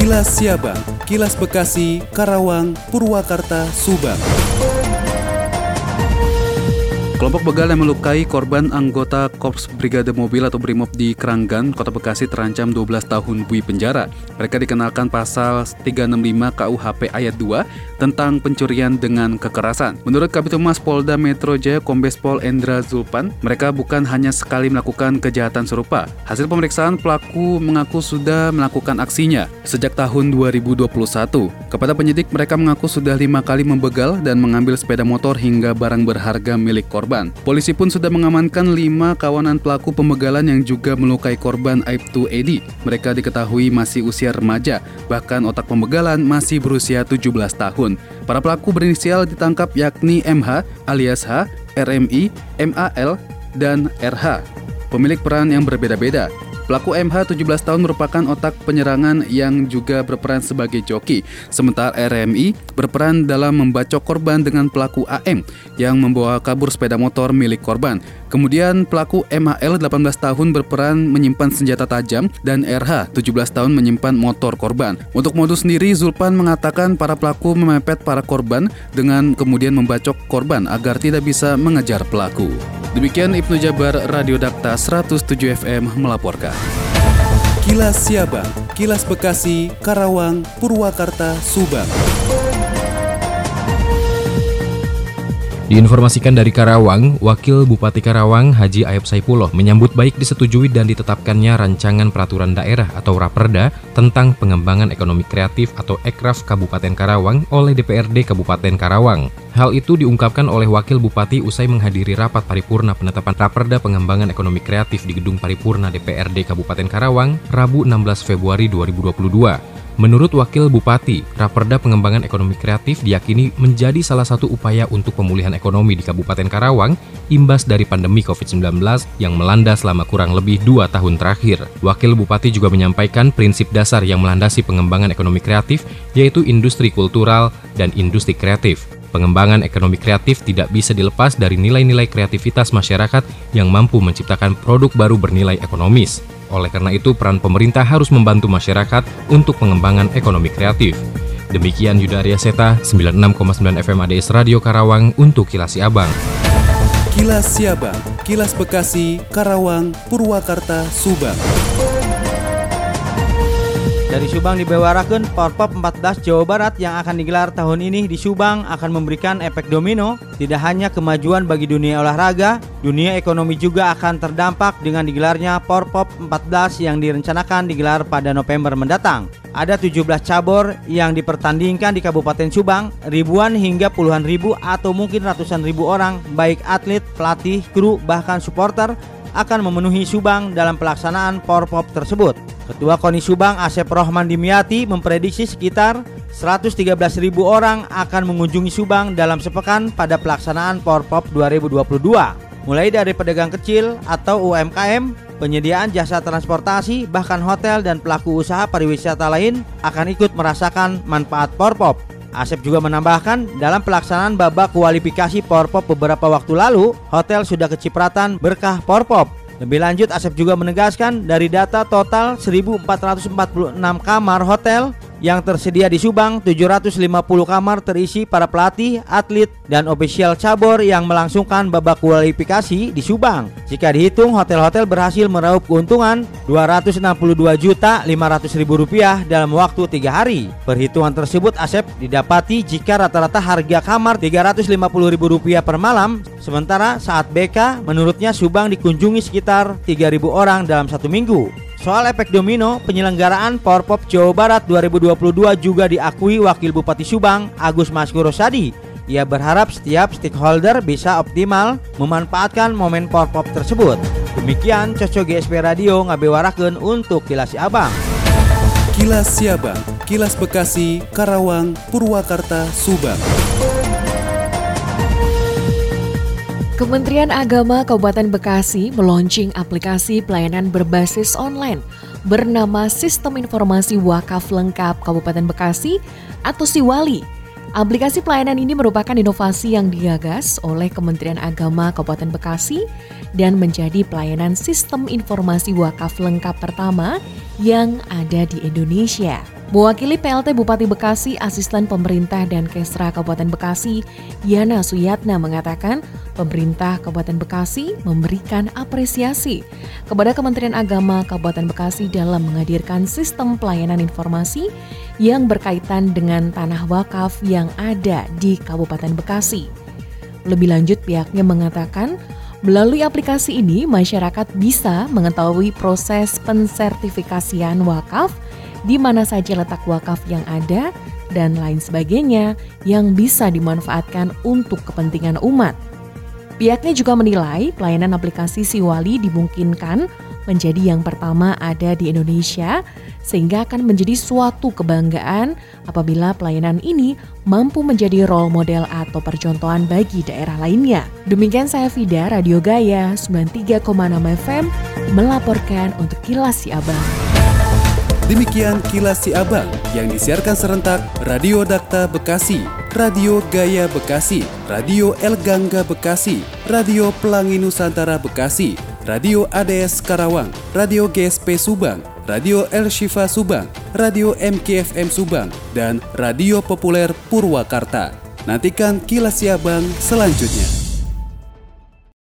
Kilas Siabang, Kilas Bekasi, Karawang, Purwakarta, Subang. Kelompok begal yang melukai korban anggota Korps Brigade Mobil atau Brimob di Keranggan, Kota Bekasi terancam 12 tahun bui penjara. Mereka dikenalkan pasal 365 KUHP ayat 2 tentang pencurian dengan kekerasan. Menurut Kabit Humas Polda Metro Jaya Kombes Pol Endra Zulpan, mereka bukan hanya sekali melakukan kejahatan serupa. Hasil pemeriksaan pelaku mengaku sudah melakukan aksinya sejak tahun 2021. Kepada penyidik, mereka mengaku sudah lima kali membegal dan mengambil sepeda motor hingga barang berharga milik korban korban. Polisi pun sudah mengamankan lima kawanan pelaku pembegalan yang juga melukai korban Aibtu Edi. Mereka diketahui masih usia remaja, bahkan otak pembegalan masih berusia 17 tahun. Para pelaku berinisial ditangkap yakni MH alias H, RMI, MAL, dan RH. Pemilik peran yang berbeda-beda. Pelaku MH 17 tahun merupakan otak penyerangan yang juga berperan sebagai joki. Sementara RMI berperan dalam membacok korban dengan pelaku AM yang membawa kabur sepeda motor milik korban. Kemudian pelaku MHL 18 tahun berperan menyimpan senjata tajam dan RH 17 tahun menyimpan motor korban. Untuk modus sendiri Zulpan mengatakan para pelaku memepet para korban dengan kemudian membacok korban agar tidak bisa mengejar pelaku. Demikian Ibnu Jabar Radio Dakta 107 FM melaporkan. Kilas Siabang, Kilas Bekasi, Karawang, Purwakarta, Subang. Diinformasikan dari Karawang, Wakil Bupati Karawang Haji Ayub Saipullah menyambut baik disetujui dan ditetapkannya rancangan peraturan daerah atau Raperda tentang pengembangan ekonomi kreatif atau Ekraf Kabupaten Karawang oleh DPRD Kabupaten Karawang. Hal itu diungkapkan oleh Wakil Bupati usai menghadiri rapat paripurna penetapan Raperda pengembangan ekonomi kreatif di Gedung Paripurna DPRD Kabupaten Karawang, Rabu 16 Februari 2022. Menurut Wakil Bupati, Raperda Pengembangan Ekonomi Kreatif diyakini menjadi salah satu upaya untuk pemulihan ekonomi di Kabupaten Karawang imbas dari pandemi COVID-19 yang melanda selama kurang lebih dua tahun terakhir. Wakil Bupati juga menyampaikan prinsip dasar yang melandasi pengembangan ekonomi kreatif, yaitu industri kultural dan industri kreatif. Pengembangan ekonomi kreatif tidak bisa dilepas dari nilai-nilai kreativitas masyarakat yang mampu menciptakan produk baru bernilai ekonomis. Oleh karena itu, peran pemerintah harus membantu masyarakat untuk pengembangan ekonomi kreatif. Demikian Yuda Arya Seta, 96,9 FM ADS Radio Karawang untuk Kilas Siabang. Kilas Siabang, Kilas Bekasi, Karawang, Purwakarta, Subang. Dari Subang dibewarakan Porpop 14 Jawa Barat yang akan digelar tahun ini di Subang akan memberikan efek domino tidak hanya kemajuan bagi dunia olahraga, dunia ekonomi juga akan terdampak dengan digelarnya Porpop 14 yang direncanakan digelar pada November mendatang. Ada 17 cabur yang dipertandingkan di Kabupaten Subang, ribuan hingga puluhan ribu atau mungkin ratusan ribu orang baik atlet, pelatih, kru, bahkan supporter akan memenuhi Subang dalam pelaksanaan Porpop tersebut. Ketua KONI Subang Asep Rohman Dimyati memprediksi sekitar 113.000 orang akan mengunjungi Subang dalam sepekan pada pelaksanaan Porpop 2022. Mulai dari pedagang kecil atau UMKM, penyediaan jasa transportasi, bahkan hotel dan pelaku usaha pariwisata lain akan ikut merasakan manfaat Porpop. Asep juga menambahkan dalam pelaksanaan babak kualifikasi Porpop beberapa waktu lalu, hotel sudah kecipratan berkah Porpop lebih lanjut, Asep juga menegaskan dari data total 1446 kamar hotel yang tersedia di Subang, 750 kamar terisi para pelatih, atlet, dan ofisial cabur yang melangsungkan babak kualifikasi di Subang. Jika dihitung, hotel-hotel berhasil meraup keuntungan 262 juta 500 ribu rupiah dalam waktu tiga hari. Perhitungan tersebut Asep didapati jika rata-rata harga kamar 350 ribu rupiah per malam, sementara saat BK menurutnya Subang dikunjungi sekitar 3.000 orang dalam satu minggu. Soal efek domino, penyelenggaraan Porpop Jawa Barat 2022 juga diakui Wakil Bupati Subang, Agus Maskuro Sadi. Ia berharap setiap stakeholder bisa optimal memanfaatkan momen Porpop tersebut. Demikian Coco GSP Radio ngabewarakeun untuk Kilas Abang. Kilas Siabang, Kilas Bekasi, Karawang, Purwakarta, Subang. Kementerian Agama Kabupaten Bekasi meluncing aplikasi pelayanan berbasis online bernama Sistem Informasi Wakaf Lengkap Kabupaten Bekasi atau Siwali. Aplikasi pelayanan ini merupakan inovasi yang digagas oleh Kementerian Agama Kabupaten Bekasi dan menjadi pelayanan sistem informasi wakaf lengkap pertama yang ada di Indonesia. Mewakili PLT Bupati Bekasi, Asisten Pemerintah dan Kesra Kabupaten Bekasi, Yana Suyatna mengatakan pemerintah Kabupaten Bekasi memberikan apresiasi kepada Kementerian Agama Kabupaten Bekasi dalam menghadirkan sistem pelayanan informasi yang berkaitan dengan tanah wakaf yang ada di Kabupaten Bekasi. Lebih lanjut pihaknya mengatakan Melalui aplikasi ini, masyarakat bisa mengetahui proses pensertifikasian wakaf di mana saja letak wakaf yang ada, dan lain sebagainya yang bisa dimanfaatkan untuk kepentingan umat. Pihaknya juga menilai pelayanan aplikasi Siwali dimungkinkan menjadi yang pertama ada di Indonesia, sehingga akan menjadi suatu kebanggaan apabila pelayanan ini mampu menjadi role model atau percontohan bagi daerah lainnya. Demikian saya Fida, Radio Gaya 93,6 FM, melaporkan untuk Kilas Si Abang. Demikian kilas si abang yang disiarkan serentak Radio Dakta Bekasi, Radio Gaya Bekasi, Radio El Gangga Bekasi, Radio Pelangi Nusantara Bekasi, Radio ADS Karawang, Radio GSP Subang, Radio El Shifa Subang, Radio MKFM Subang, dan Radio Populer Purwakarta. Nantikan kilas si abang selanjutnya.